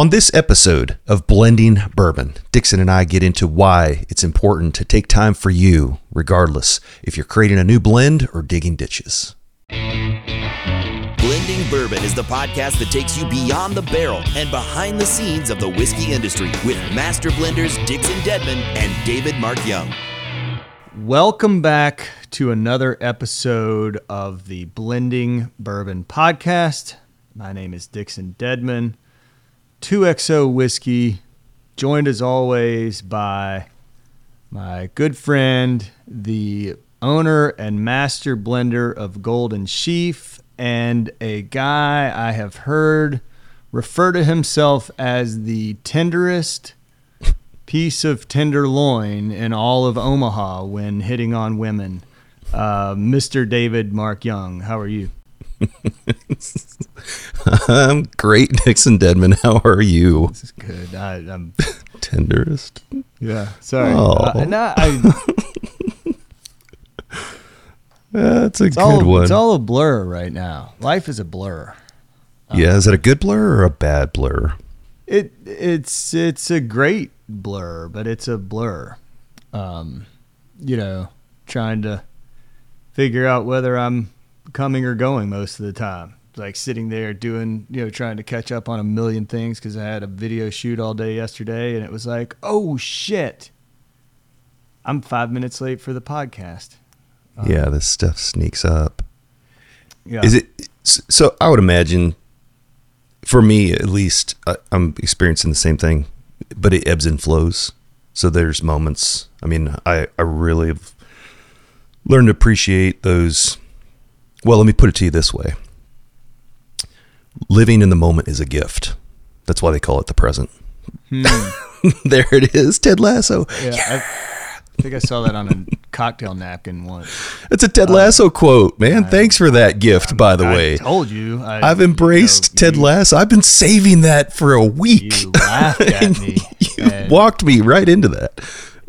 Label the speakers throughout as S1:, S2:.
S1: On this episode of Blending Bourbon, Dixon and I get into why it's important to take time for you, regardless if you're creating a new blend or digging ditches.
S2: Blending Bourbon is the podcast that takes you beyond the barrel and behind the scenes of the whiskey industry with master blenders Dixon Dedman and David Mark Young.
S3: Welcome back to another episode of the Blending Bourbon Podcast. My name is Dixon Dedman, 2XO Whiskey, joined as always by my good friend, the owner and master blender of Golden Sheaf, and a guy I have heard refer to himself as the tenderest piece of tenderloin in all of Omaha when hitting on women. Uh, Mr. David Mark Young, how are you?
S1: I'm great, Nixon Dedman. How are you?
S3: This is good. I, I'm
S1: Tenderest.
S3: yeah. Sorry.
S1: Oh.
S3: Uh, no, I,
S1: That's a
S3: it's
S1: good
S3: all
S1: one.
S3: it's all a blur right now. Life is a blur.
S1: yeah, is it a good blur or a bad blur?
S3: It it's it's a great blur, but it's a blur. Um, you know, trying to figure out whether I'm coming or going most of the time. Like sitting there doing, you know, trying to catch up on a million things because I had a video shoot all day yesterday, and it was like, oh shit, I'm five minutes late for the podcast.
S1: Um, yeah, this stuff sneaks up.
S3: Yeah,
S1: Is it so? I would imagine, for me at least, I, I'm experiencing the same thing, but it ebbs and flows. So there's moments. I mean, I I really have learned to appreciate those. Well, let me put it to you this way: living in the moment is a gift. That's why they call it the present.
S3: Hmm.
S1: there it is, Ted Lasso.
S3: Yeah, I, I think I saw that on a cocktail napkin once.
S1: It's a Ted Lasso quote, man. Thanks for that gift, by the
S3: I
S1: way.
S3: told you. I,
S1: I've embraced
S3: you know,
S1: Ted
S3: you-
S1: Lasso. I've been saving that for a week.
S3: You laughed at me.
S1: you
S3: and-
S1: walked me right into that.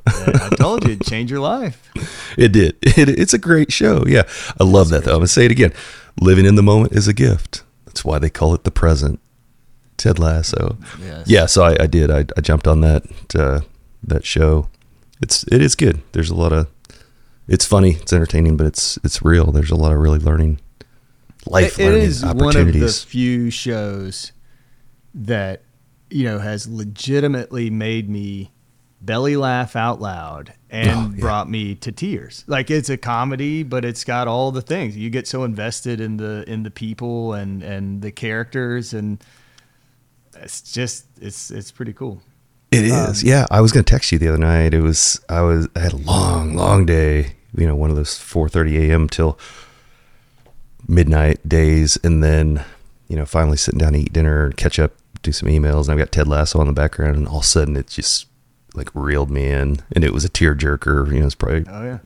S3: I told you it'd change your life.
S1: It did. It, it's a great show. Yeah. I love that, though. I'm going to say it again. Living in the moment is a gift. That's why they call it the present. Ted Lasso.
S3: Yes.
S1: Yeah. So I, I did. I, I jumped on that uh, that show. It's it is good. There's a lot of. It's funny. It's entertaining, but it's it's real. There's a lot of really learning, life
S3: It- it
S1: learning
S3: is one of the few shows that you know has legitimately made me belly laugh out loud and
S1: Oh, yeah.
S3: brought me to tears. Like it's a comedy, but it's got all the things. You get so invested in the in the people and and the characters and it's just it's it's pretty cool.
S1: It is. Um, yeah, I was going to text you the other night. It was I was I had a long, long day. You know, one of those 4:30 a.m. till midnight days, and then you know, finally sitting down to eat dinner and catch up, do some emails. And I've got Ted Lasso on the background, and all of a sudden it just like reeled me in, and it was a tearjerker. You know, it's probably
S3: Oh yeah.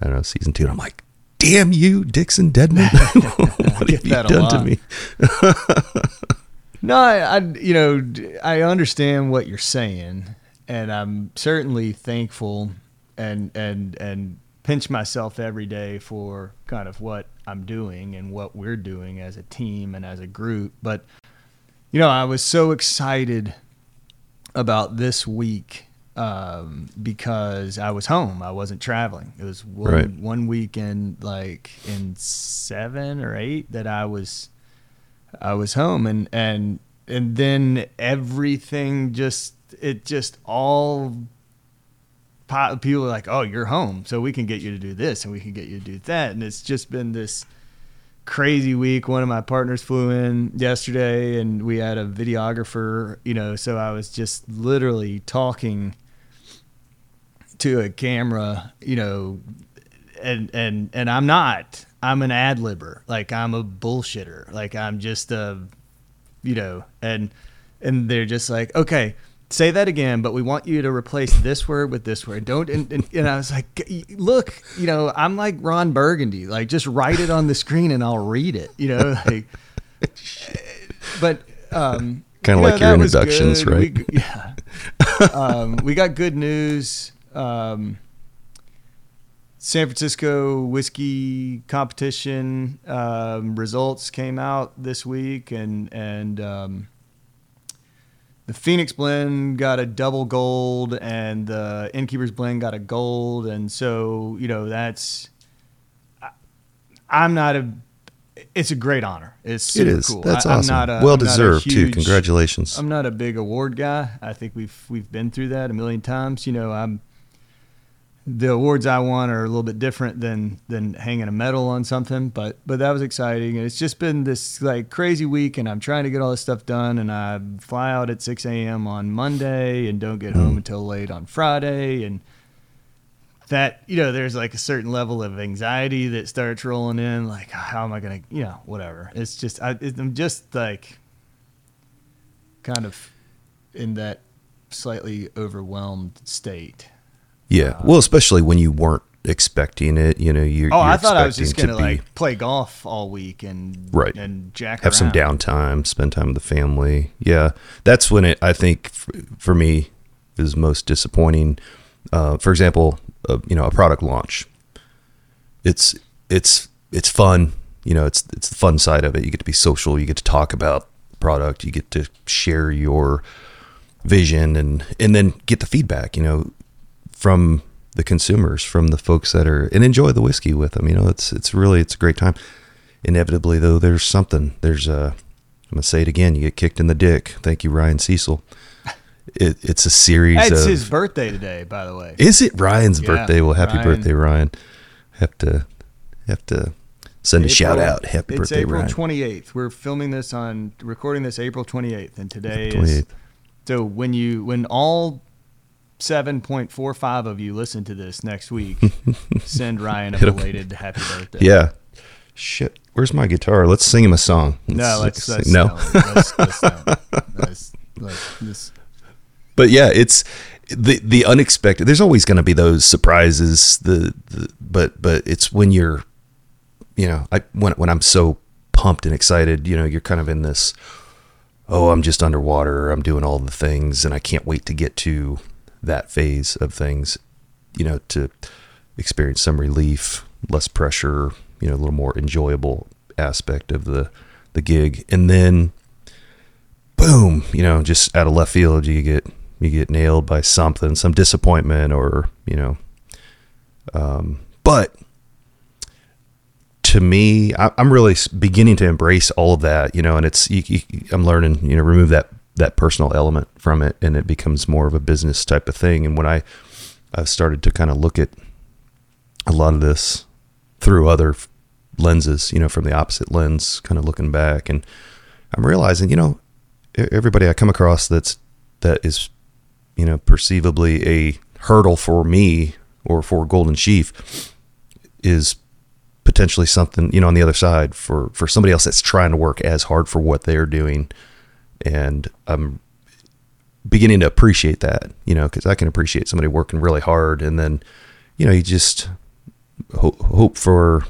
S1: I don't know season two, and I'm like, damn you, Dixon Dedman, what have you done to me?
S3: No, I, I, you know, I understand what you're saying, and I'm certainly thankful and and and pinch myself every day for kind of what I'm doing and what we're doing as a team and as a group. But you know, I was so excited about this week um, because I was home. I wasn't traveling. It was one
S1: Right.
S3: one weekend, like in seven or eight, that I was I was home and and and then everything just it just all people are like, "Oh, you're home, so we can get you to do this and we can get you to do that." And it's just been this crazy week. One of my partners flew in yesterday and we had a videographer, you know, so I was just literally talking to a camera, you know, and and and I'm not. I'm an ad libber. Like I'm a bullshitter. Like I'm just a, you know, and and they're just like, okay, say that again, but we want you to replace this word with this word. Don't. And, and, and I was like, look, you know, I'm like Ron Burgundy. Like just write it on the screen and I'll read it. You know, like, but um,
S1: Kinda
S3: you know,
S1: like your introductions, right?
S3: We, yeah. um, we got good news. Um, San Francisco whiskey competition um, results came out this week, and and um, the Phoenix blend got a double gold, and the Innkeeper's blend got a gold, and so you know that's. I, I'm not a. It's a great honor. It's super
S1: it is.
S3: cool.
S1: That's
S3: I, I'm
S1: awesome.
S3: not a-
S1: well
S3: I'm
S1: deserved too. Congratulations.
S3: I'm not a big award guy. I think we've we've been through that a million times. You know, I'm the awards I won are a little bit different than than hanging a medal on something, but but that was exciting. And it's just been this like crazy week, and I'm trying to get all this stuff done. And I fly out at 6 a.m. on Monday and don't get home until late on Friday, and that you know there's like a certain level of anxiety that starts rolling in. Like, how am I gonna, you know, whatever. It's just I, I'm just like kind of in that slightly overwhelmed state.
S1: Yeah. Well, especially when you weren't expecting it. You know, you.
S3: Oh,
S1: you're
S3: I thought I was just gonna
S1: to be-
S3: like play golf all week and
S1: Right.
S3: and jack
S1: have some downtime, spend time with the family. Yeah, that's when it. I think for me is most disappointing. Uh, for example, uh, you know, a product launch. It's it's it's fun. You know, it's it's the fun side of it. You get to be social. You get to talk about product. You get to share your vision and and then get the feedback. You know, from the consumers, from the folks that are and enjoy the whiskey with them. You know, it's it's really it's a great time. Inevitably, though, there's something. There's a. I'm gonna say it again. You get kicked in the dick. Thank you, Ryan Cecil. It, it's a series
S3: It's
S1: of.
S3: his birthday today, by the way.
S1: is it Ryan's
S3: Yeah,
S1: birthday? Well, happy
S3: Ryan.
S1: birthday, Ryan. Have to have to send a shout out. Happy birthday, Ryan.
S3: it's
S1: birthday,
S3: April
S1: Ryan.
S3: 28th. We're filming this on recording this April 28th, and today is so when you when all 7.45 of you listen to this next week, send Ryan a belated happy birthday.
S1: Yeah. Shit. Where's my guitar? Let's sing him a song.
S3: No, let's, let's
S1: no.
S3: Let's, let's, don't. Let's- let's- this-
S1: but yeah, it's the the unexpected. There's always going to be those surprises. The, the but but it's when you're, you know, I when when I'm so pumped and excited, you know, you're kind of in this. Oh, I'm just underwater. I'm doing all the things, and I can't wait to get to that phase of things. You know, to experience some relief, less pressure. You know, a little more enjoyable aspect of the the gig, and then boom, you know, just out of left field, you get you get nailed by something, some disappointment, or you know, um, but to me, I, I'm really beginning to embrace all of that, you know, and it's you, you, I'm learning, you know, remove that that personal element from it, and it becomes more of a business type of thing. And when I I've started to kind of look at a lot of this through other lenses, you know, from the opposite lens, kind of looking back, and I'm realizing, you know, everybody I come across that's that is, you know, perceivably a hurdle for me or for Golden Sheaf is potentially something, you know, on the other side for for somebody else that's trying to work as hard for what they're doing, and I'm beginning to appreciate that, you know, because I can appreciate somebody working really hard, and then, you know, you just hope, hope for,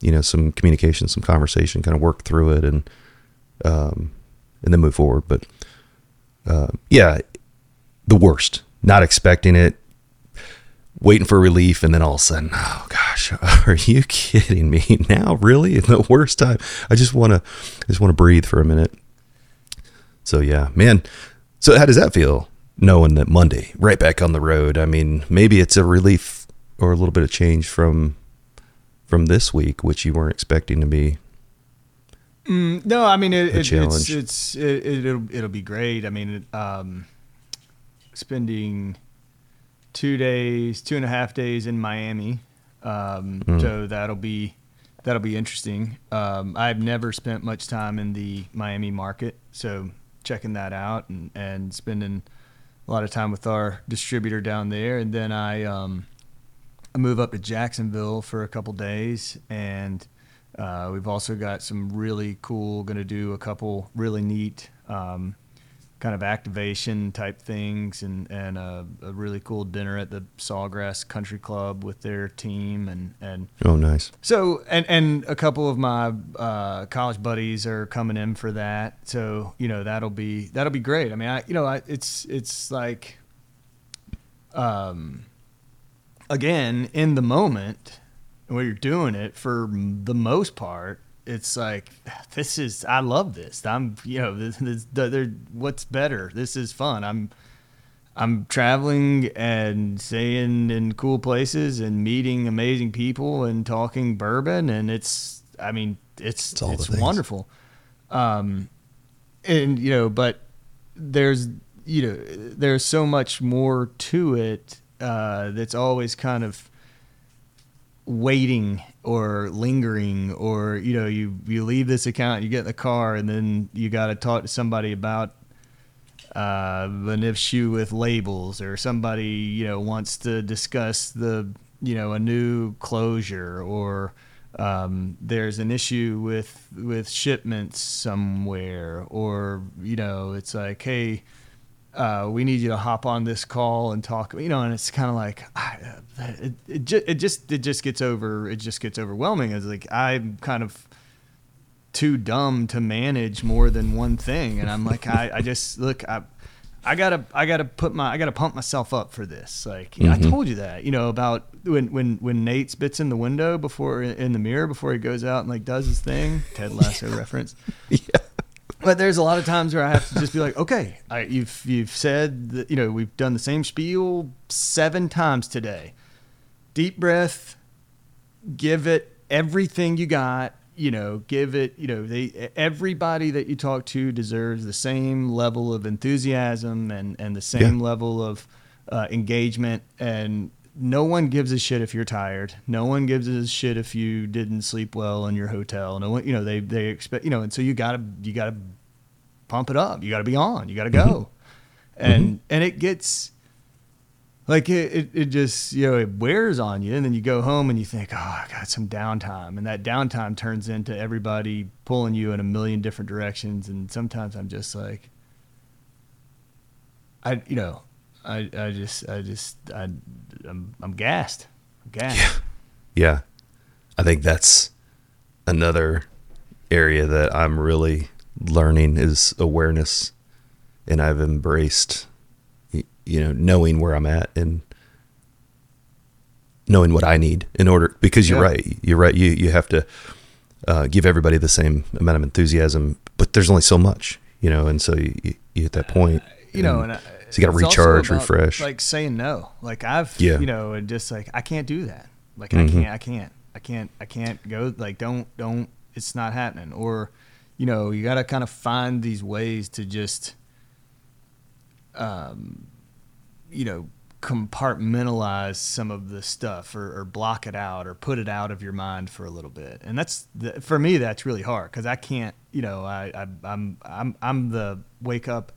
S1: you know, some communication, some conversation, kind of work through it, and um, and then move forward. But uh, yeah, the worst. Not expecting it, waiting for relief, and then all of a sudden, oh gosh, are you kidding me? Now, really, the worst time. I just want to, I just want to breathe for a minute. So yeah, man. So how does that feel? Knowing that Monday, right back on the road. I mean, maybe it's a relief or a little bit of change from from this week, which you weren't expecting to be.
S3: Mm, no, I mean it, it, it's it's it, it'll it'll be great. I mean, um, spending two days, two and a half days in Miami, um,
S1: Mm.
S3: so that'll be that'll be interesting. Um, I've never spent much time in the Miami market, so checking that out and and spending a lot of time with our distributor down there, and then I um, I move up to Jacksonville for a couple days and. Uh, we've also got some really cool, going to do a couple really neat um, kind of activation type things and, and a, a really cool dinner at the Sawgrass Country Club with their team. And, and
S1: Oh, nice.
S3: so, and, and a couple of my uh, college buddies are coming in for that. So, you know, that'll be, that'll be great. I mean, I, you know, I, it's, it's like, um, again, in the moment, where you're doing it, for the most part, it's like this is I love this. I'm you know this, this there what's better. This is fun. I'm I'm traveling and staying in cool places and meeting amazing people and talking bourbon and it's I mean it's
S1: It's
S3: it's wonderful. Um and you know but there's you know there's so much more to it uh that's always kind of waiting or lingering or you know you you leave this account you get in the car and then you got to talk to somebody about uh, an issue with labels or somebody you know wants to discuss the you know a new closure or um, there's an issue with with shipments somewhere or you know it's like hey uh, we need you to hop on this call and talk you know and it's kind of like I, it, it, ju- it just it just gets over it just gets overwhelming it's like i'm kind of too dumb to manage more than one thing and i'm like i, I just look i I gotta, I gotta put my, I gotta pump myself up for this. Like, know, I told you that, you know, about when, when, when Nate spits in the window before, in the mirror before he goes out and like does his thing. Ted Lasso reference.
S1: yeah.
S3: But there's a lot of times where I have to just be like, okay, I, you've you've said that you know we've done the same spiel seven times today. Deep breath, give it everything you got. You know, give it. You know, they everybody that you talk to deserves the same level of enthusiasm and and the same
S1: Yeah.
S3: level of uh, engagement. And no one gives a shit if you're tired. No one gives a shit if you didn't sleep well in your hotel. No one, you know, they they expect you know, and so you gotta you gotta pump it up. You gotta be on. You gotta go, mm-hmm. and mm-hmm. and it gets like it, it, it just you know it wears on you and then you go home and you think oh i got some downtime and that downtime turns into everybody pulling you in a million different directions and sometimes i'm just like i you know i i just i just i i'm, I'm gassed i'm gassed
S1: Yeah. yeah. I think that's another area that I'm really learning is awareness. And I've embraced, you know, knowing where I'm at and knowing what I need in order, because you're
S3: Yeah.
S1: right. You're right. You, you have to uh, give everybody the same amount of enthusiasm, but there's only so much, you know, and so you, you, you hit that point.
S3: you know, and I,
S1: so you got to recharge,
S3: about,
S1: refresh.
S3: Like saying no. Like I've,
S1: Yeah.
S3: you know, and just like I can't do that. Like I
S1: Mhm.
S3: can't, I can't, I can't, I can't go. Like don't, don't. It's not happening. Or, you know, you got to kind of find these ways to just, um, you know, compartmentalize some of the stuff or, or block it out or put it out of your mind for a little bit. And that's the, for me, that's really hard because I can't, you know, I, I I'm I'm I'm the wake up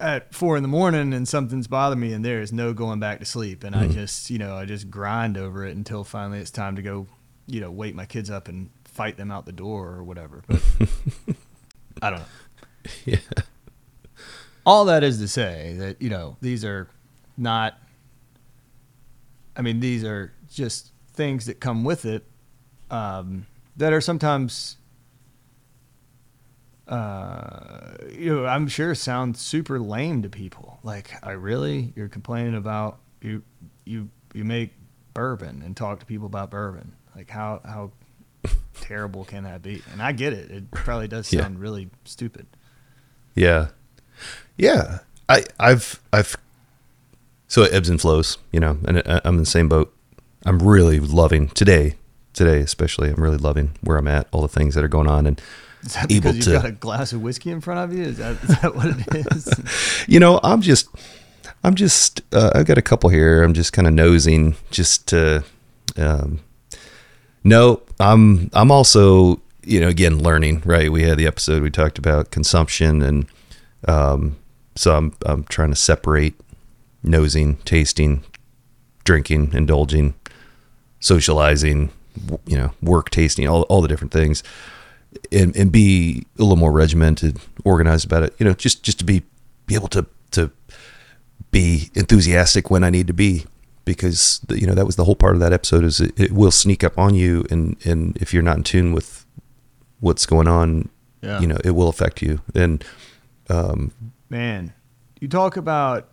S3: at four in the morning and something's bothering me and there is no going back to sleep. And I just you know I just grind over it until finally it's time to go you know wake my kids up and fight them out the door or whatever. But I don't know.
S1: Yeah.
S3: all that is to say that you know these are not i mean these are just things that come with it um, that are sometimes uh, you know i'm sure sound super lame to people like i really you're complaining about you you you make bourbon and talk to people about bourbon like how how terrible can that be and i get it it probably does
S1: Yeah.
S3: sound really stupid
S1: Yeah. Yeah. I, I've, I've, so it ebbs and flows, you know, and I'm in the same boat. I'm really loving today, today especially. I'm really loving where I'm at, all the things that are going on. And,
S3: Is that
S1: able
S3: because you've
S1: to-
S3: got a glass of whiskey in front of you? Is that, is that what it is?
S1: you know, I'm just, I'm just, uh, I've got a couple here. I'm just kind of nosing just to, um, no, I'm, I'm also, you know, again, learning, right? We had the episode we talked about consumption and, um, so I'm, I'm trying to separate nosing, tasting, drinking, indulging, socializing, you know, work tasting, all, all the different things and, and be a little more regimented, organized about it, you know, just, just to be, be able to, to be enthusiastic when I need to be, because the, you know, that was the whole part of that episode is it, it will sneak up on you. And, and if you're not in tune with what's going on,
S3: Yeah.
S1: you know, it will affect you. And, um,
S3: Man, you talk about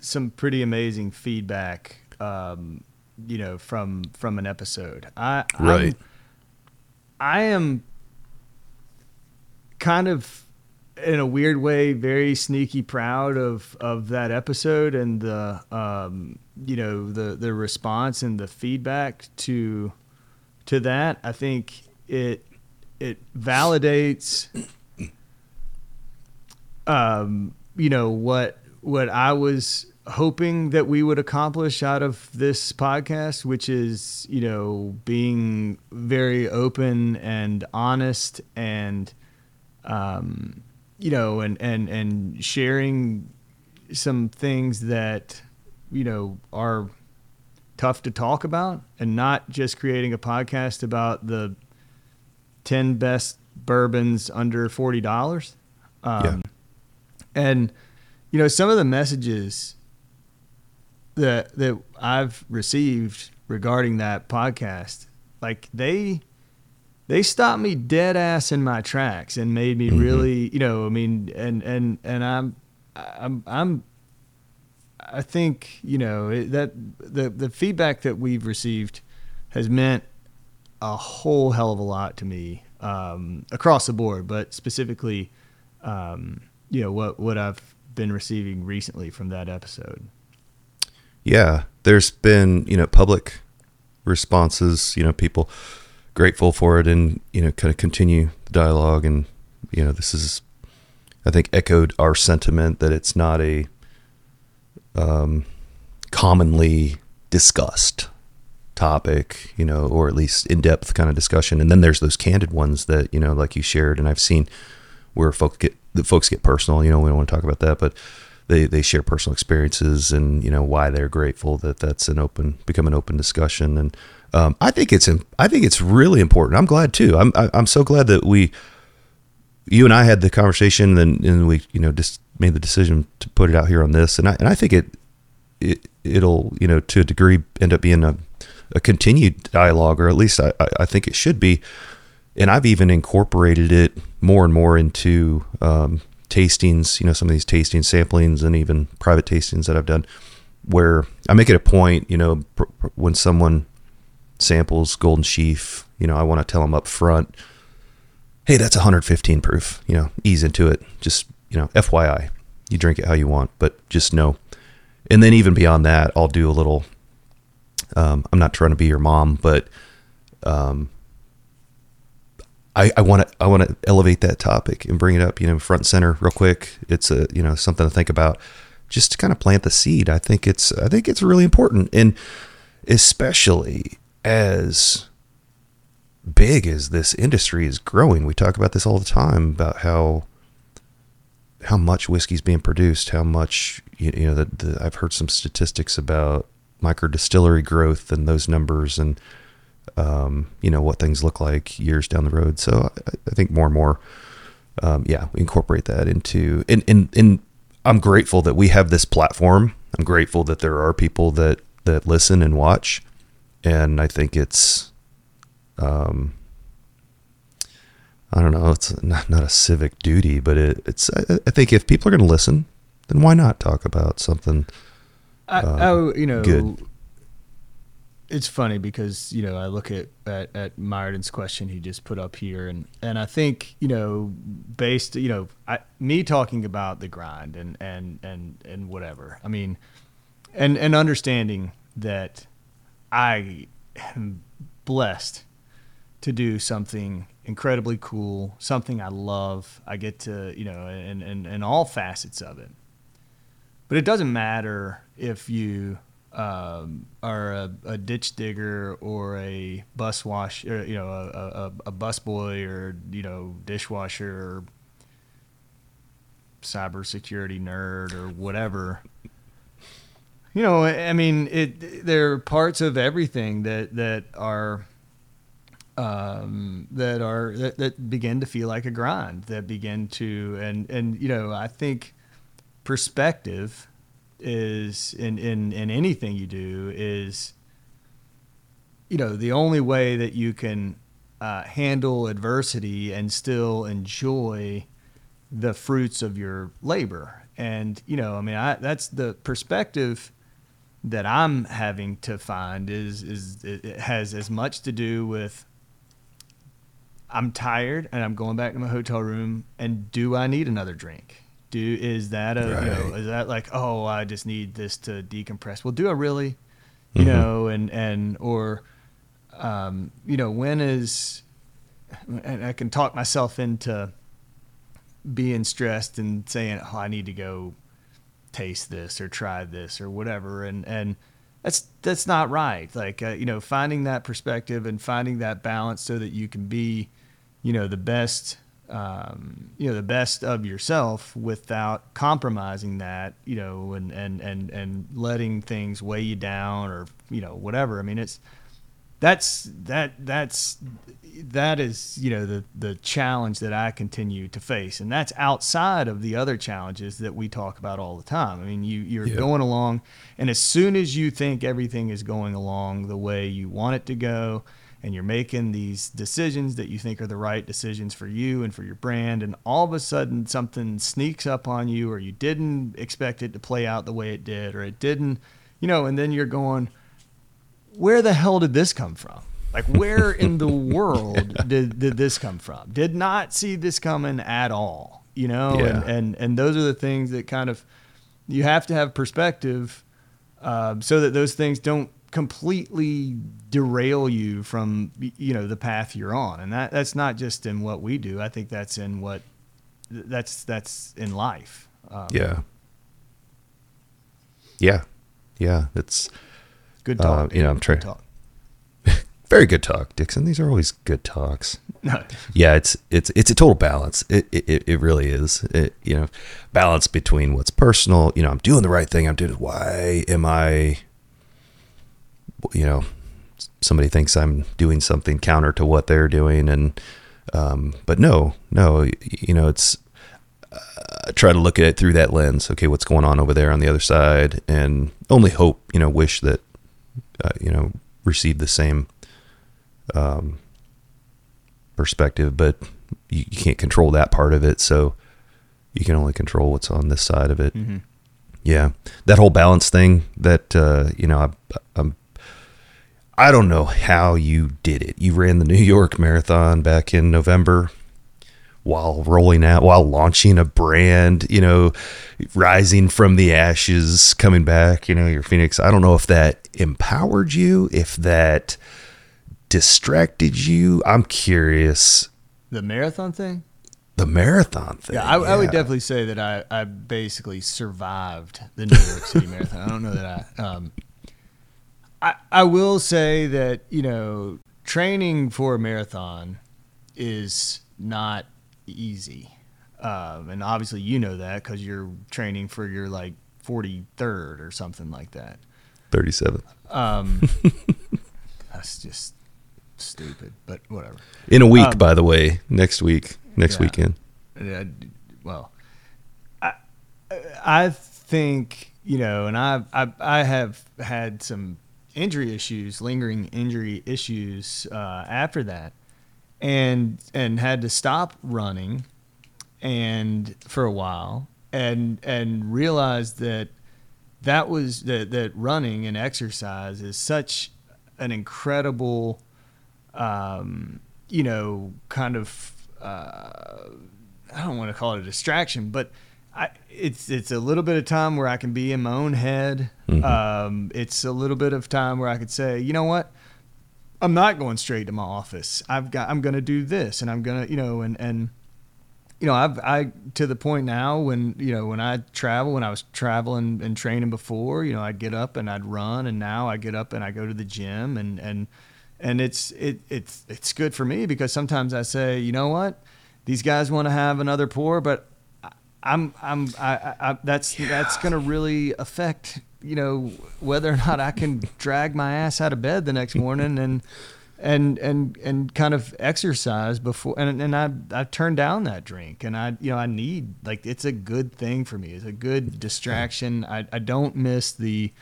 S3: some pretty amazing feedback, um, you know, from from an episode. I I'm-
S1: Right.
S3: I am kind of in a weird way very sneaky proud of of that episode and the um you know the the response and the feedback to to that. I think it it validates um you know what what i was hoping that we would accomplish out of this podcast which is you know being very open and honest and um you know, and and and sharing some things that you know are tough to talk about, and not just creating a podcast about the ten best bourbons under forty dollars. Um, yeah. And you know, some of the messages that that I've received regarding that podcast, like they they stopped me dead ass in my tracks and made me mm-hmm. really, you know, I mean, and and and I'm, I'm, I'm, I think you know that the the feedback that we've received has meant a whole hell of a lot to me um, across the board, but specifically, um, you know, what what I've been receiving recently from that episode.
S1: Yeah, there's been you know public responses, you know, people grateful for it and you know kind of continue the dialogue and you know this is I think echoed our sentiment that it's not a um, commonly discussed topic, you know, or at least in depth kind of discussion. And then there's those candid ones that, you know, like you shared, and I've seen where folks get the folks get personal, you know, we don't want to talk about that, but they, they share personal experiences and, you know, why they're grateful that that's an open, become an open discussion. And, um, I think it's I think it's really important. I'm glad too. I'm I, am so glad that we, you and I had the conversation and, and we you know just made the decision to put it out here on this. And I and I think it it it'll you know to a degree end up being a a continued dialogue, or at least I I think it should be. And I've even incorporated it more and more into um, tastings. You know, some of these tasting samplings and even private tastings that I've done, where I make it a point. You know, pr- pr- when someone samples golden sheaf you know i want to tell them up front hey that's 115 proof you know ease into it just you know fyi you drink it how you want but just know and then even beyond that i'll do a little um, i'm not trying to be your mom but um, I, want to I want to elevate that topic and bring it up, you know, front center real quick. It's a you know something to think about, just to kind of plant the seed. I think it's I think it's really important, and especially as big as this industry is growing, we talk about this all the time about how how much whiskey's being produced, how much you, know. The, the, I've heard some statistics about micro distillery growth and those numbers, and um, you know what things look like years down the road. So I, I think more and more, um, yeah, we incorporate that into and and and I'm grateful that we have this platform. I'm grateful that there are people that that listen and watch and I think it's, um, I don't know, it's not, not a civic duty, but it, it's. I, I, think if people are going to listen, then why not talk about something?
S3: Uh, oh, you know, good. It's funny because you know I look at at, at Myron's question he just put up here, and and I think you know based you know I, me talking about the grind and and and and whatever. I mean, and and understanding that I am blessed to do something incredibly cool, something I love. I get to, you know, and, and, and all facets of it. But it doesn't matter if you um, are a, a, ditch digger or a bus wash, or, you know, a, a, a bus boy or, you know, dishwasher or cybersecurity nerd or whatever you know, I mean, it. There are parts of everything that that are um, that are that, that begin to feel like a grind. That begin to and and you know, I think perspective is in in in anything you do is you know the only way that you can uh, handle adversity and still enjoy the fruits of your labor and you know i mean I, that's the perspective that I'm having to find is is it has as much to do with I'm tired and I'm going back to my hotel room and do I need another drink? Do is that a you know, is that like oh I just need this to decompress? Well, do I really? You
S1: Mhm.
S3: know, and and or um, you know when is and I can talk myself into being stressed and saying oh I need to go taste this or try this or whatever and and that's that's not right like uh, you know finding that perspective and finding that balance so that you can be you know the best um, you know the best of yourself without compromising that you know and and and and letting things weigh you down or you know whatever i mean it's that's that that's that is you know the the challenge that I continue to face, and that's outside of the other challenges that we talk about all the time. I mean, you you're
S1: Yeah.
S3: going along, and as soon as you think everything is going along the way you want it to go, and you're making these decisions that you think are the right decisions for you and for your brand, and all of a sudden something sneaks up on you, or you didn't expect it to play out the way it did, or it didn't, you know, and then you're going where the hell did this come from? Like, where in the world did, did this come from? Did not see this coming at all, you know? And,
S1: Yeah.
S3: and, and those are the things that kind of, you have to have perspective um, so that those things don't completely derail you from, you know, the path you're on. And that, that's not just in what we do. I think that's in what, that's, that's in life. Um,
S1: Yeah. Yeah. Yeah. It's
S3: Good
S1: Uh,
S3: talk.
S1: you know, I'm trying-
S3: talk.
S1: very good talk, Dixon. These are always good talks.
S3: No,
S1: Yeah, it's it's it's a total balance. It it, it really is. It, you know, balance between what's personal. You know, I'm doing the right thing. I'm doing. Why am I? You know, somebody thinks I'm doing something counter to what they're doing, and um, but no, no. You know, it's uh, try to look at it through that lens. Okay, what's going on over there on the other side, and only hope. You know, wish that uh, you know receive the same um, perspective, but you, you can't control that part of it. So you can only control what's on this side of it.
S3: Mm-hmm.
S1: Yeah, that whole balance thing. That uh, you know, I, I'm. I don't know how you did it. You ran the New York Marathon back in November while rolling out, while launching a brand, you know, rising from the ashes, coming back, you know, your Phoenix. I don't know if that empowered you, if that distracted you. I'm curious.
S3: the marathon thing.
S1: The marathon thing.
S3: Yeah, I, I would definitely say that I, I basically survived the New York City Marathon. I don't know that I. Um, I I will say that you know training for a marathon is not easy, um, and obviously you know that because you're training for your like 43rd or something like that.
S1: 37
S3: Um, that's just stupid, but whatever.
S1: in a week.
S3: Um,
S1: by the way, next week, next
S3: yeah.
S1: weekend.
S3: Uh, well, I I think you know, and I I I have had some injury issues, lingering injury issues uh, after that, and and had to stop running, and for a while, and and realized that that was that that running and exercise is such an incredible um, you know, kind of uh, I don't want to call it a distraction, but I, it's it's a little bit of time where I can be in my own head.
S1: Mhm.
S3: Um, it's a little bit of time where I could say, you know what, I'm not going straight to my office. I've got I'm going to do this, and I'm going to you know, and and you know, I've I to the point now when you know when I travel, when I was traveling and training before, you know, I'd get up and I'd run, and now I get up and I go to the gym, and and and it's it it's it's good for me because sometimes I say, you know what, these guys want to have another pour, but I'm I'm I, I, that's that's going to really affect you know whether or not I can drag my ass out of bed the next morning and and and and kind of exercise before and and I I turned down that drink. And I you know I need like it's a good thing for me. It's a good distraction. I I don't miss the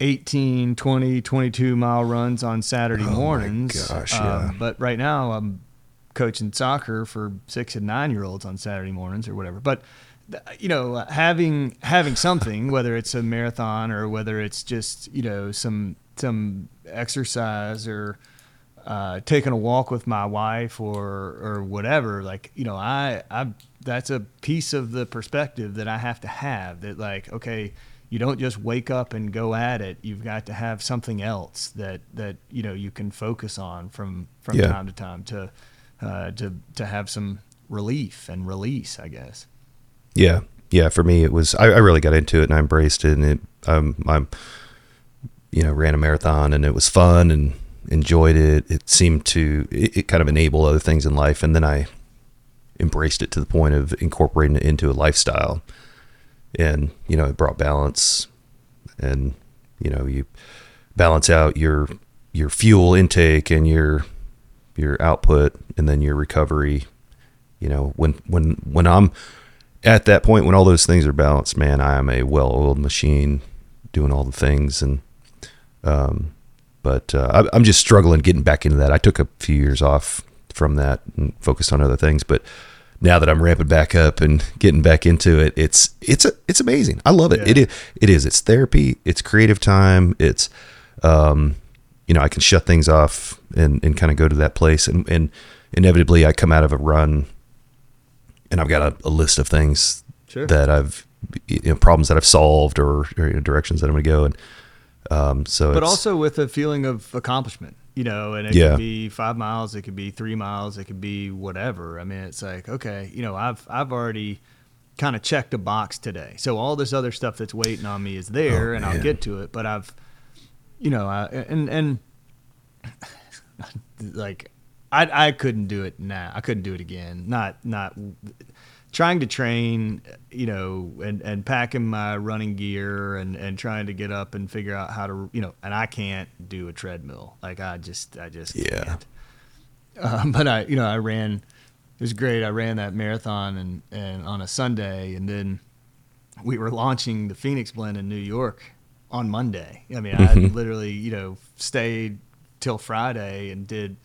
S3: 18 20 22 mile runs on Saturday
S1: Oh
S3: mornings.
S1: gosh,
S3: Um,
S1: yeah.
S3: but right now I'm coaching soccer for 6 and 9 year olds on Saturday mornings or whatever but you know having having something whether it's a marathon or whether it's just you know some some exercise or uh, taking a walk with my wife or or whatever, like you know, I I that's a piece of the perspective that I have to have. That like, okay, you don't just wake up and go at it. You've got to have something else that that you know you can focus on from from
S1: Yeah.
S3: time to time to uh, to to have some relief and release, I guess.
S1: Yeah, yeah. For me, it was I, I really got into it and I embraced it, and it um, I'm you know ran a marathon and it was fun and enjoyed it. It seemed to it, it kind of enable other things in life, and then I embraced it to the point of incorporating it into a lifestyle, and you know it brought balance, and you know you balance out your your fuel intake and your your output and then your recovery you know when when when i'm at that point when all those things are balanced man i am a well-oiled machine doing all the things and um but uh, I, i'm just struggling getting back into that. I took a few years off from that and focused on other things but now that i'm ramping back up and getting back into it it's it's a, it's amazing. I love it.
S3: Yeah.
S1: it is it is. It's therapy. It's creative time. It's um you know i can shut things off and and kind of go to that place. And and inevitably i come out of a run and I've got a, a list of things
S3: Sure.
S1: that I've you know problems that I've solved or, or you know, directions that I'm going to go. And um so
S3: but also with a feeling of accomplishment you know and it
S1: Yeah.
S3: could be five miles it could be three miles it could be whatever. I mean it's like okay you know i've i've already kind of checked a box today. So all this other stuff that's waiting on me is there
S1: Oh,
S3: and i'll get to it but i've you know I, and and like I, I couldn't do it now. I couldn't do it again. Not not trying to train, you know, and, and packing my running gear and, and trying to get up and figure out how to, you know, and I can't do a treadmill. Like I just, I just
S1: Yeah.
S3: can't. Um, but I, you know, I ran, it was great. I ran that marathon and, and on a Sunday and then we were launching the Phoenix blend in New York on Monday. I mean, I
S1: Mhm.
S3: literally, you know, stayed till Friday and did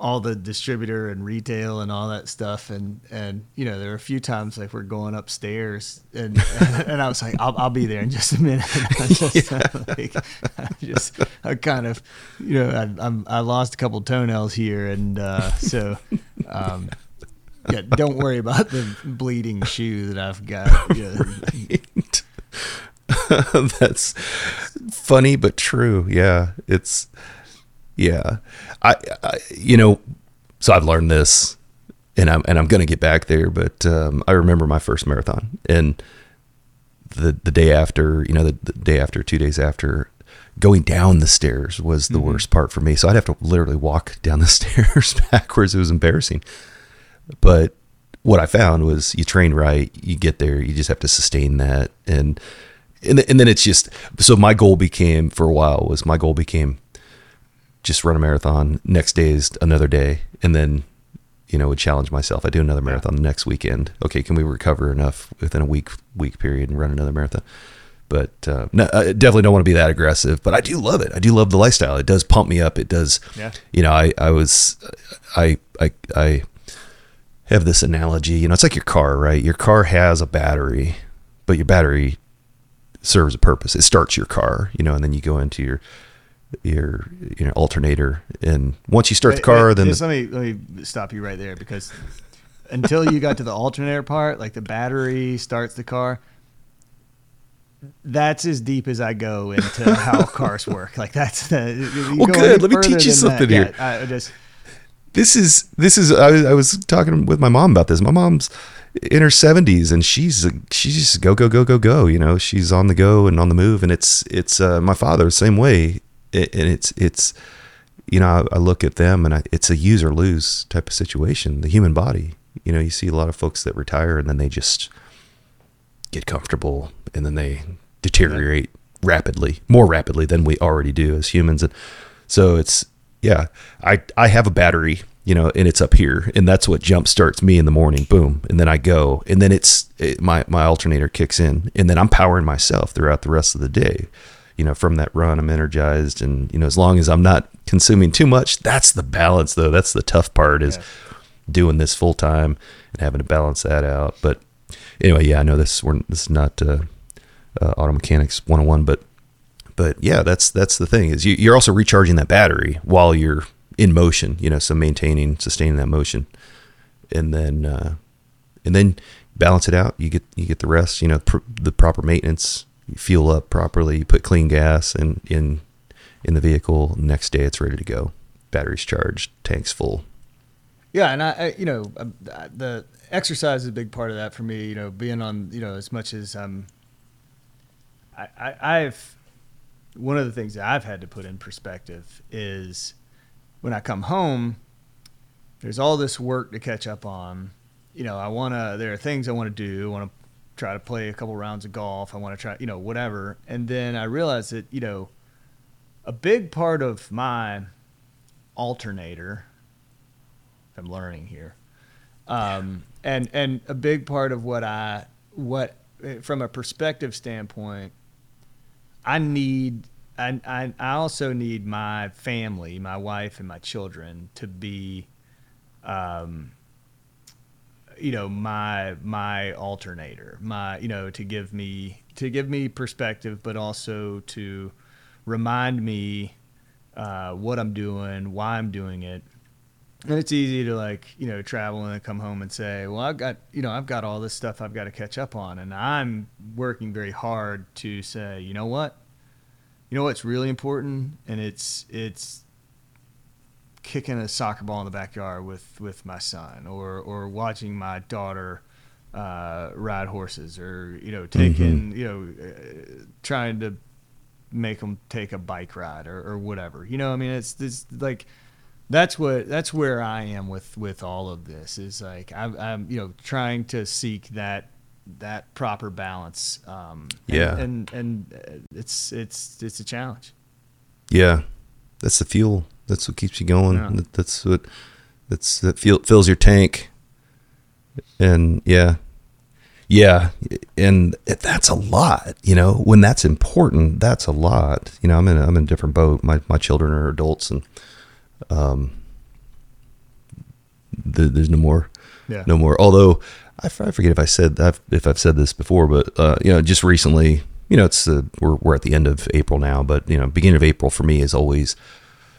S3: all the distributor and retail and all that stuff and and you know there were a few times like we're going upstairs and and I was like I'll, I'll be there in just a minute I just, like, I just I kind of you know I, I'm I lost a couple toenails here and uh, so um, yeah don't worry about the bleeding shoe that I've got you know.
S1: that's funny but true. Yeah it's yeah. I, I you know so i've learned this and i'm and i'm gonna get back there but um, i remember my first marathon and the the day after you know the, the day after two days after going down the stairs was the worst part for me. So i'd have to literally walk down the stairs backwards. It was embarrassing. But what I found was you train right, you get there, you just have to sustain that, and and and then it's just so my goal became for a while was my goal became just run a marathon. Next day is another day, and then you know would challenge myself. I do another marathon the next weekend. Okay, can we recover enough within a week week period and run another marathon? But uh, no, I definitely don't want to be that aggressive. But I do love it. I do love the lifestyle. It does pump me up. It does.
S3: Yeah.
S1: You know, I I was I I I have this analogy. You know, it's like your car, right? Your car has a battery, but your battery serves a purpose. It starts your car, you know, and then you go into your your you know alternator, and once you start the car,
S3: wait,
S1: then
S3: just let me let me stop you right there because until you got to the alternator part, like the battery starts the car. That's as deep as I go into how cars work. Like that's the.
S1: Well, good. Let me teach you
S3: than that,
S1: something
S3: yeah,
S1: here.
S3: I just
S1: this is this is I, was- I was talking with my mom about this. My mom's in her 70s and she's she's just go go go go go, you know. She's on the go and on the move and it's it's uh, my father the same way and it's it's you know, I, I look at them and I, it's a use or lose type of situation, the human body. You know, you see a lot of folks that retire and then they just get comfortable and then they deteriorate rapidly, more rapidly than we already do as humans. And so it's, yeah, I, I have a battery, you know, and it's up here and that's what jump starts me in the morning. Boom. And then I go and then it's it, my, my alternator kicks in and then I'm powering myself throughout the rest of the day. You know, from that run, I'm energized. And, you know, as long as I'm not consuming too much, that's the balance though. That's the tough part is doing this full time and having to balance that out. But anyway, yeah, I know this we're this is not uh, uh, auto mechanics 101, but but yeah, that's that's the thing is you, you're also recharging that battery while you're in motion, you know, so maintaining, sustaining that motion, and then uh, and then balance it out. You get you get the rest, you know, pr- the proper maintenance. You fuel up properly. You put clean gas in in in the vehicle. Next day, it's ready to go. Batteries charged, tanks full.
S3: Yeah, and I, I you know, um, the exercise is a big part of that for me. You know, being on, you know, as much as um, I, I, I've one of the things that I've had to put in perspective is when I come home, there's all this work to catch up on. You know, I want to. There are things I want to do. I want to try to play a couple rounds of golf. I want to try, you know, whatever. And then I realize that, you know, a big part of my alternator I'm learning here. Um, and and a big part of what I what from a perspective standpoint, I need I, I I also need my family, my wife and my children to be, um, you know, my my alternator, my you know, to give me to give me perspective, but also to remind me uh, what I'm doing, why I'm doing it, and it's easy to like you know travel and then come home and say well i've got you know i've got all this stuff i've got to catch up on. And i'm working very hard to say you know what? You know what's really important? And it's it's kicking a soccer ball in the backyard with with my son or or watching my daughter uh, ride horses or you know taking mm-hmm. you know uh, trying to make them take a bike ride or, or whatever. You know i mean it's this like that's what that's where I am with with all of this is like I'm, I'm you know trying to seek that that proper balance. Um, and,
S1: yeah,
S3: and and it's it's it's a challenge.
S1: Yeah, that's the fuel. That's what keeps you going. Yeah. That's what that's that fuel, fills your tank. And yeah, yeah, and that's a lot. You know, when that's important, that's a lot. You know, I'm in a, I'm in a different boat. My my children are adults and um, the, there's no more,
S3: yeah.
S1: no more. Although I, I forget if I said I've, if I've said this before, but uh, you know, just recently, you know, it's uh, we're we're at the end of April now, but you know, beginning of April for me is always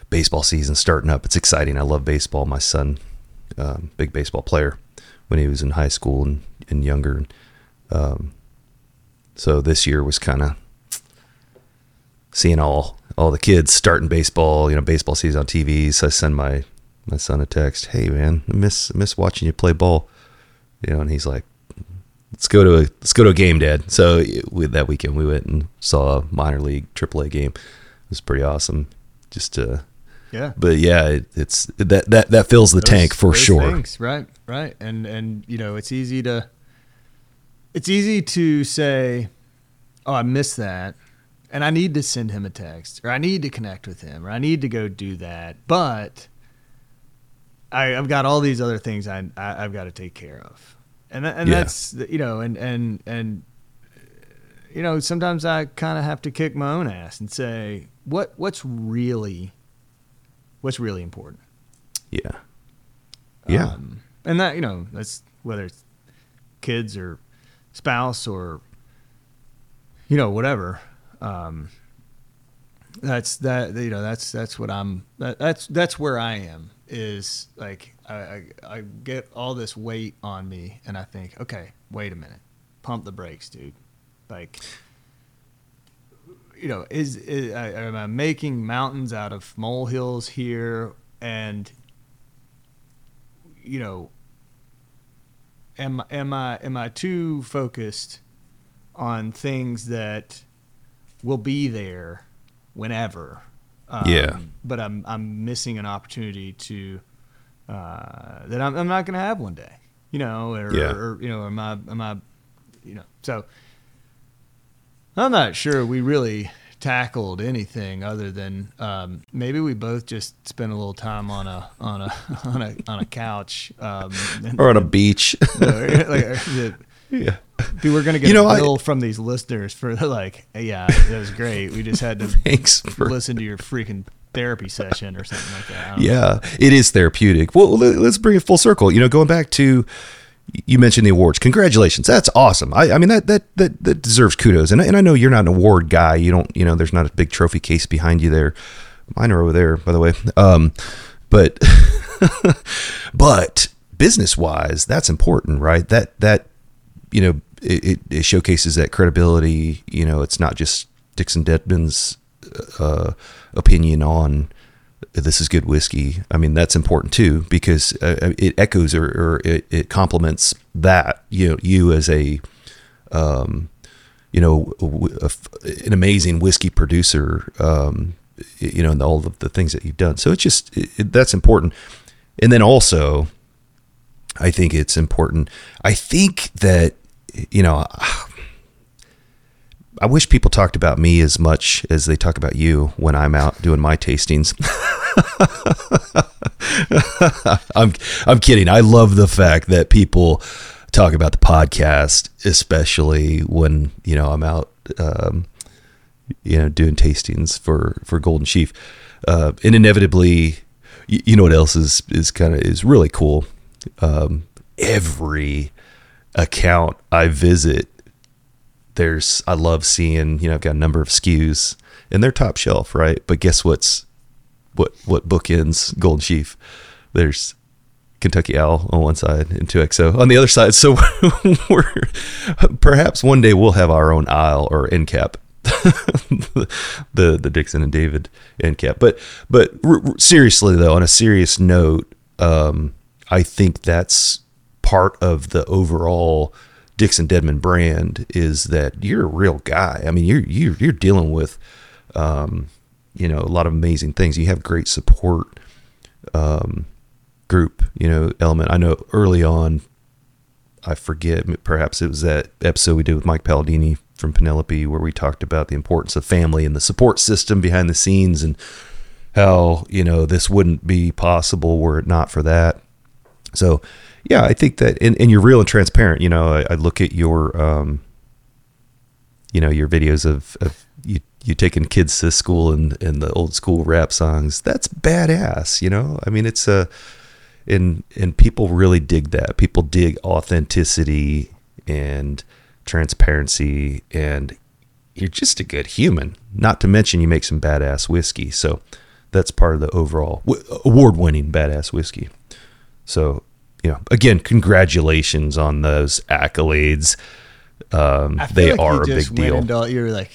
S1: baseball season starting up. It's exciting. I love baseball. My son, um, big baseball player when he was in high school and, and younger. Um, so this year was kind of seeing all all the kids starting baseball, you know, baseball season on TV. So I send my my son a text, "Hey man, I miss miss watching you play ball." You know, and he's like, "Let's go to a let's go to a game, Dad." So we, that weekend we went and saw a minor league AAA game. It was pretty awesome. Just to
S3: yeah,
S1: but yeah, it, it's that that that fills the those, tank for sure.
S3: Things, right, right, and and you know, it's easy to it's easy to say, "Oh, I missed that." And I need to send him a text or I need to connect with him or I need to go do that. But I, have got all these other things I, I have got to take care of, and and yeah. that's you know and and and you know sometimes I kind of have to kick my own ass and say what what's really what's really important.
S1: Yeah. Yeah.
S3: Um, and that you know that's whether it's kids or spouse or you know whatever um, that's that you know that's that's what I'm that, that's that's where I am is like I, I, I get all this weight on me and I think okay wait a minute. Pump the brakes dude. Like you know is, is am I making mountains out of molehills here? And you know am am I am I too focused on things that will be there whenever.
S1: Um, yeah.
S3: But I'm I'm missing an opportunity to uh, that I'm, I'm not going to have one day. You know, or, yeah. or, you know, am I am I, you know, so I'm not sure we really tackled anything other than um, maybe we both just spent a little time on a on a on a on a couch um,
S1: or on a beach.
S3: like, yeah. Dude, we're gonna get you know, a bill I, from these listeners for like, yeah, that was great. We just had to thanks for, listen to your freaking therapy session or something like that.
S1: Yeah, know. it is therapeutic. Well, let's bring it full circle. You know, going back to you mentioned the awards. Congratulations, that's awesome. I, I mean that, that that that deserves kudos. And and I know you're not an award guy. You don't. You know, there's not a big trophy case behind you there. Mine are over there, by the way. Um, but but business wise, that's important, right? That that you know it, it showcases that credibility. You know, it's not just Dixon Dedman's uh, opinion on this is good whiskey. I mean, that's important too because uh, it echoes or, or it, it, complements that you know you as a um, you know a, an amazing whiskey producer. Um, you know, and all of the things that you've done. So it's just it, that's important. And then also, I think it's important. I think that you know I wish people talked about me as much as they talk about you when I'm out doing my tastings. I'm I'm kidding. I love the fact that people talk about the podcast, especially when you know I'm out, um, you know, doing tastings for for Golden Sheaf, uh, and inevitably, you, you, know what else is is kind of is really cool. Um, every account I visit there's I love seeing you know I've got a number of SKUs and they're top shelf right? But guess what's what what bookends Golden Sheaf there's Kentucky Owl on one side and 2XO on the other side. So we're perhaps one day we'll have our own aisle or end cap the the Dixon and David end cap. But but seriously though on a serious note um, I think that's part of the overall Dixon Dedman brand is that you're a real guy. I mean, you're you're you're dealing with, um, you know, a lot of amazing things. You have great support um, group, you know, element. I know early on, I forget, perhaps it was that episode we did with Mike Paladini from Penelope where we talked about the importance of family and the support system behind the scenes and how you know this wouldn't be possible were it not for that. So yeah, I think that, and, and you're real and transparent. You know, I, I look at your, um, you know, your videos of, of you, you taking kids to school and, and the old school rap songs. That's badass. You know, I mean, it's a, and, and people really dig that. People dig authenticity and transparency and you're just a good human. Not to mention you make some badass whiskey. So that's part of the overall award winning badass whiskey. So you know, again, congratulations on those accolades. Um, they like are a big deal.
S3: You're like,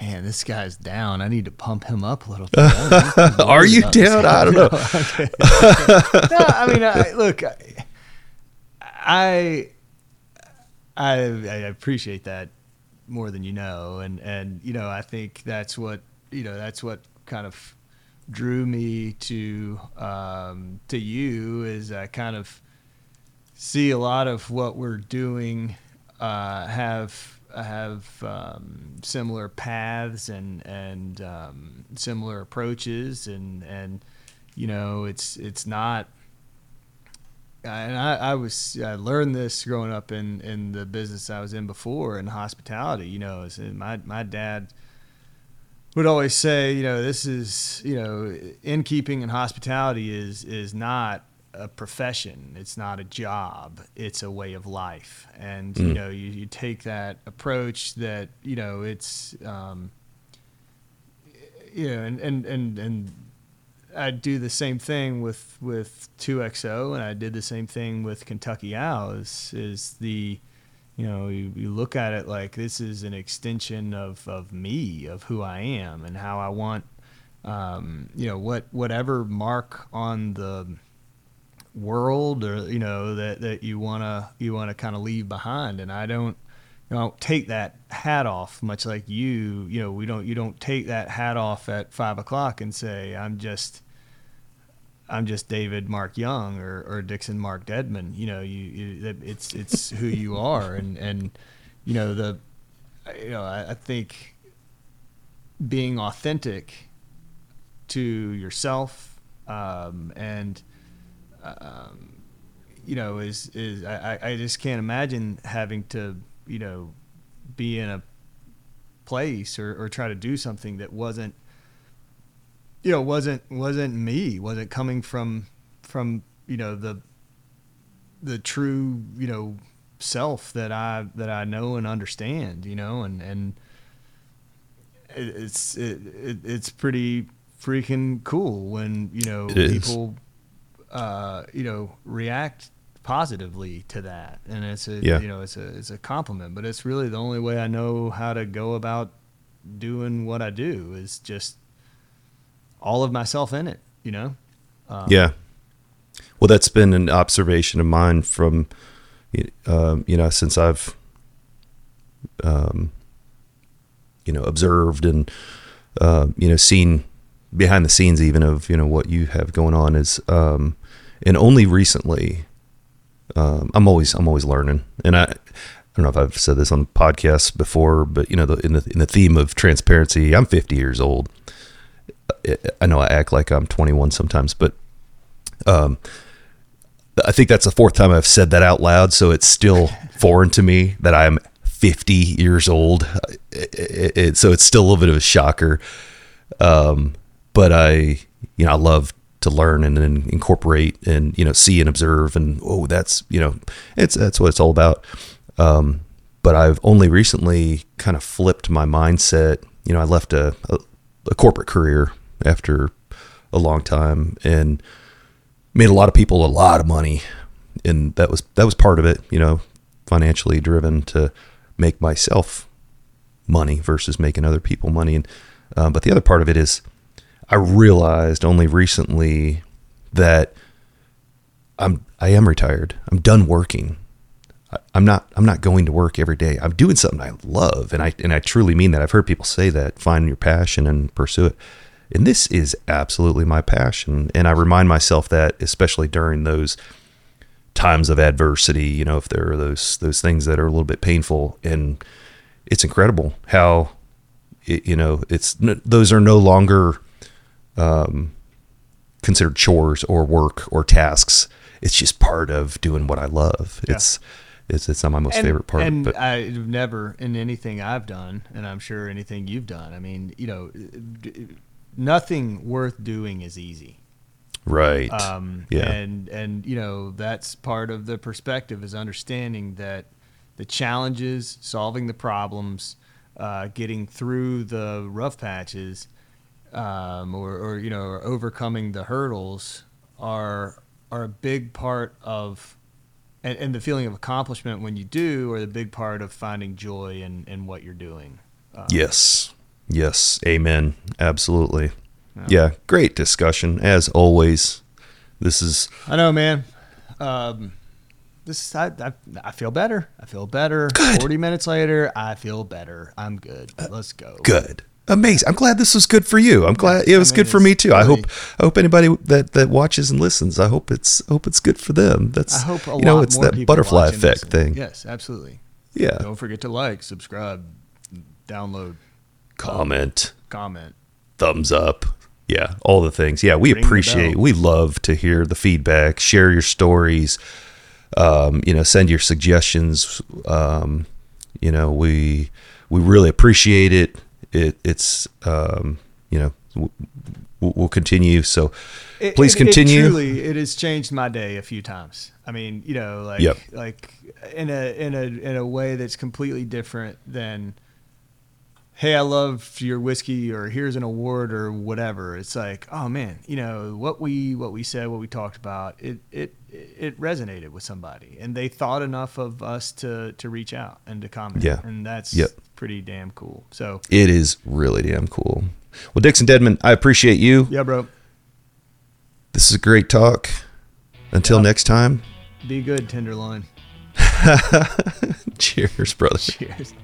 S3: man, this guy's down. I need to pump him up a little
S1: bit. are you down? I don't know. no,
S3: I mean, I, look, I, I, I appreciate that more than you know, and and you know, I think that's what you know, that's what kind of drew me to um, to you is I kind of see a lot of what we're doing uh, have have um, similar paths and and um, similar approaches and and you know it's it's not and I, I was I learned this growing up in, in the business I was in before in hospitality. You know, my my dad would always say, you know, this is you know, innkeeping and hospitality is is not a profession. It's not a job. It's a way of life. And mm. you know, you, you take that approach that you know it's um, you know, and and and and I do the same thing with with 2XO, and I did the same thing with Kentucky Owl. Is is the you know you, you look at it like this is an extension of of me, of who I am, and how I want. Um, you know what whatever mark on the world or you know that that you want to you want to kind of leave behind. And I don't you know take that hat off much like you. You know we don't you don't take that hat off at five o'clock and say I'm just I'm just David Mark Young or, or Dixon Mark Dedman. You know you, you it's it's who you are. And and you know the you know I, I think being authentic to yourself um, and um, you know, is is I, I just can't imagine having to you know be in a place or, or try to do something that wasn't you know wasn't wasn't me wasn't coming from from you know the the true you know self that I that I know and understand you know and and it's it, it, it's pretty freaking cool when you know people uh, you know, react positively to that, and it's a
S1: Yeah.
S3: you know it's a it's a compliment. But it's really the only way I know how to go about doing what I do is just all of myself in it. You know. Um,
S1: Yeah. Well, that's been an observation of mine from, um, you know, since I've, um, you know, observed and, uh, you know, seen behind the scenes even of, you know, what you have going on is, um, and only recently, um, I'm always, I'm always learning. And I, I don't know if I've said this on podcasts before, but you know, the, in the, in the theme of transparency, I'm 50 years old. I know I act like I'm 21 sometimes, but um, I think that's the fourth time I've said that out loud, so it's still foreign to me that I'm 50 years old. It, it, it- so it's still a little bit of a shocker. Um, but I, you know, I love to learn and then incorporate and you know see and observe and oh that's you know it's that's what it's all about. Um, but I've only recently kind of flipped my mindset. You know, I left a, a, a corporate career after a long time and made a lot of people a lot of money and that was that was part of it you know financially driven to make myself money versus making other people money and um, but the other part of it is i realized only recently that i'm i am retired i'm done working I'm not. I'm not going to work every day. I'm doing something I love, and I and I truly mean that. I've heard people say that. Find your passion and pursue it. And this is absolutely my passion. And I remind myself that, especially during those times of adversity. You know, if there are those those things that are a little bit painful, and it's incredible how, it, you know, it's those are no longer um, considered chores or work or tasks. It's just part of doing what I love.
S3: Yeah.
S1: It's it's it's not my most
S3: and,
S1: favorite part.
S3: And
S1: but
S3: I've never in anything I've done, and I'm sure anything you've done. I mean, you know, nothing worth doing is easy.
S1: right,
S3: Um,
S1: yeah,
S3: And and you know that's part of the perspective is understanding that the challenges, solving the problems, uh, getting through the rough patches, um, or, or you know, or overcoming the hurdles are are a big part of. And, and the feeling of accomplishment when you do are the big part of finding joy in, in what you're doing. Uh,
S1: yes, yes, amen, absolutely.
S3: Yeah.
S1: Yeah, great discussion as always. This is
S3: I know, man. Um, this I, I I feel better. I feel better.
S1: Good.
S3: Forty minutes later, I feel better. I'm good. Let's go.
S1: good. Amazing. I'm glad this was good for you. I'm glad it
S3: I
S1: was
S3: mean,
S1: good for me too. I hope I hope anybody that that watches and listens, I hope it's I hope it's good for them. That's
S3: I hope a
S1: you know, it's that butterfly effect thing.
S3: Yes, absolutely.
S1: Yeah.
S3: Don't forget to like, subscribe, download,
S1: Comment,
S3: comment.
S1: thumbs up. Yeah, all the things. Yeah, we
S3: Ring
S1: appreciate we love to hear the feedback, share your stories. Um, you know, send your suggestions. Um, you know, we we really appreciate it. It it's um, you know, w- w- we'll continue. So
S3: It-
S1: please
S3: it- it
S1: continue.
S3: truly, it has changed my day a few times. I mean, you know, like
S1: Yep.
S3: like in a in a in a way that's completely different than hey, I love your whiskey or here's an award or whatever. It's like, oh man, you know, what we what we said, what we talked about, it it it resonated with somebody and they thought enough of us to to reach out and to comment.
S1: Yeah.
S3: And that's
S1: Yep.
S3: Pretty damn cool. So,
S1: It is really damn cool. Well, Dixon Dedman, I appreciate you.
S3: yeah, bro.
S1: This is a great talk. Until
S3: Yeah.
S1: next time,
S3: Be good, Tenderloin.
S1: cheers, brother.
S3: Cheers.